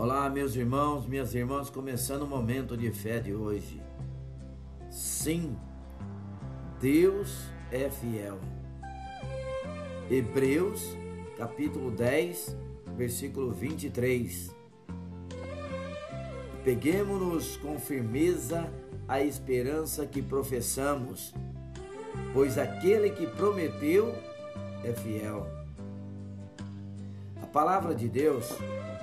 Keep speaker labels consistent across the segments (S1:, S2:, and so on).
S1: Olá, meus irmãos, minhas irmãs, começando o momento de fé de hoje. Sim, Deus é fiel. Hebreus, capítulo 10, versículo 23. Peguemos-nos com firmeza a esperança que professamos, pois aquele que prometeu é fiel. Palavra de Deus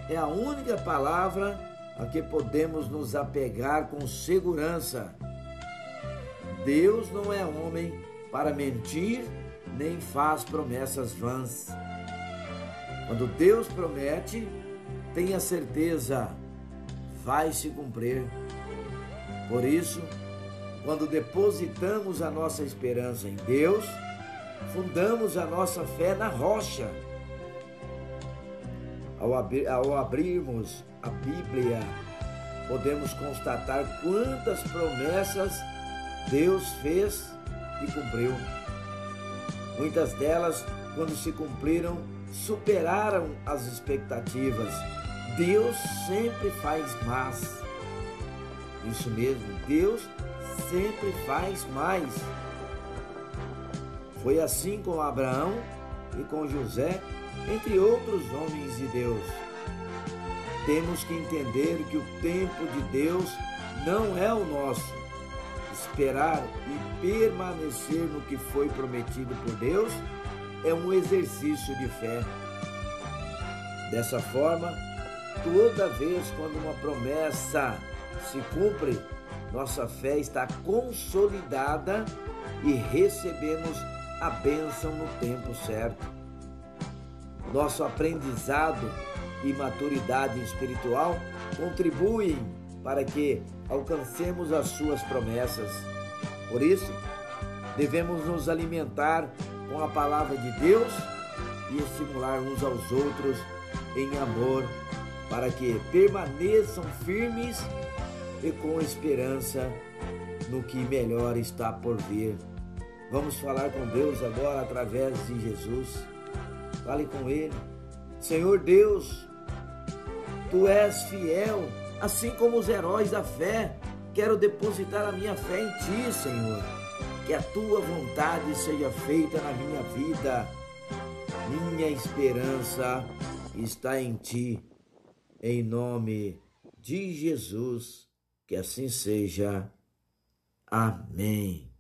S1: é a única palavra a que podemos nos apegar com segurança. Deus não é homem para mentir, nem faz promessas vãs. Quando Deus promete, tenha certeza, vai se cumprir. Por isso, quando depositamos a nossa esperança em Deus, fundamos a nossa fé na rocha ao, abrir, ao abrirmos a Bíblia, podemos constatar quantas promessas Deus fez e cumpriu. Muitas delas, quando se cumpriram, superaram as expectativas. Deus sempre faz mais. Isso mesmo, Deus sempre faz mais. Foi assim com Abraão e com José entre outros homens de Deus. Temos que entender que o tempo de Deus não é o nosso. Esperar e permanecer no que foi prometido por Deus é um exercício de fé. Dessa forma, toda vez quando uma promessa se cumpre, nossa fé está consolidada e recebemos a bênção no tempo certo nosso aprendizado e maturidade espiritual contribuem para que alcancemos as suas promessas. Por isso, devemos nos alimentar com a palavra de Deus e estimular uns aos outros em amor, para que permaneçam firmes e com esperança no que melhor está por vir. Vamos falar com Deus agora através de Jesus. Fale com Ele. Senhor Deus, Tu és fiel, assim como os heróis da fé. Quero depositar a minha fé em Ti, Senhor. Que a Tua vontade seja feita na minha vida. Minha esperança está em Ti. Em nome de Jesus, que assim seja. Amém.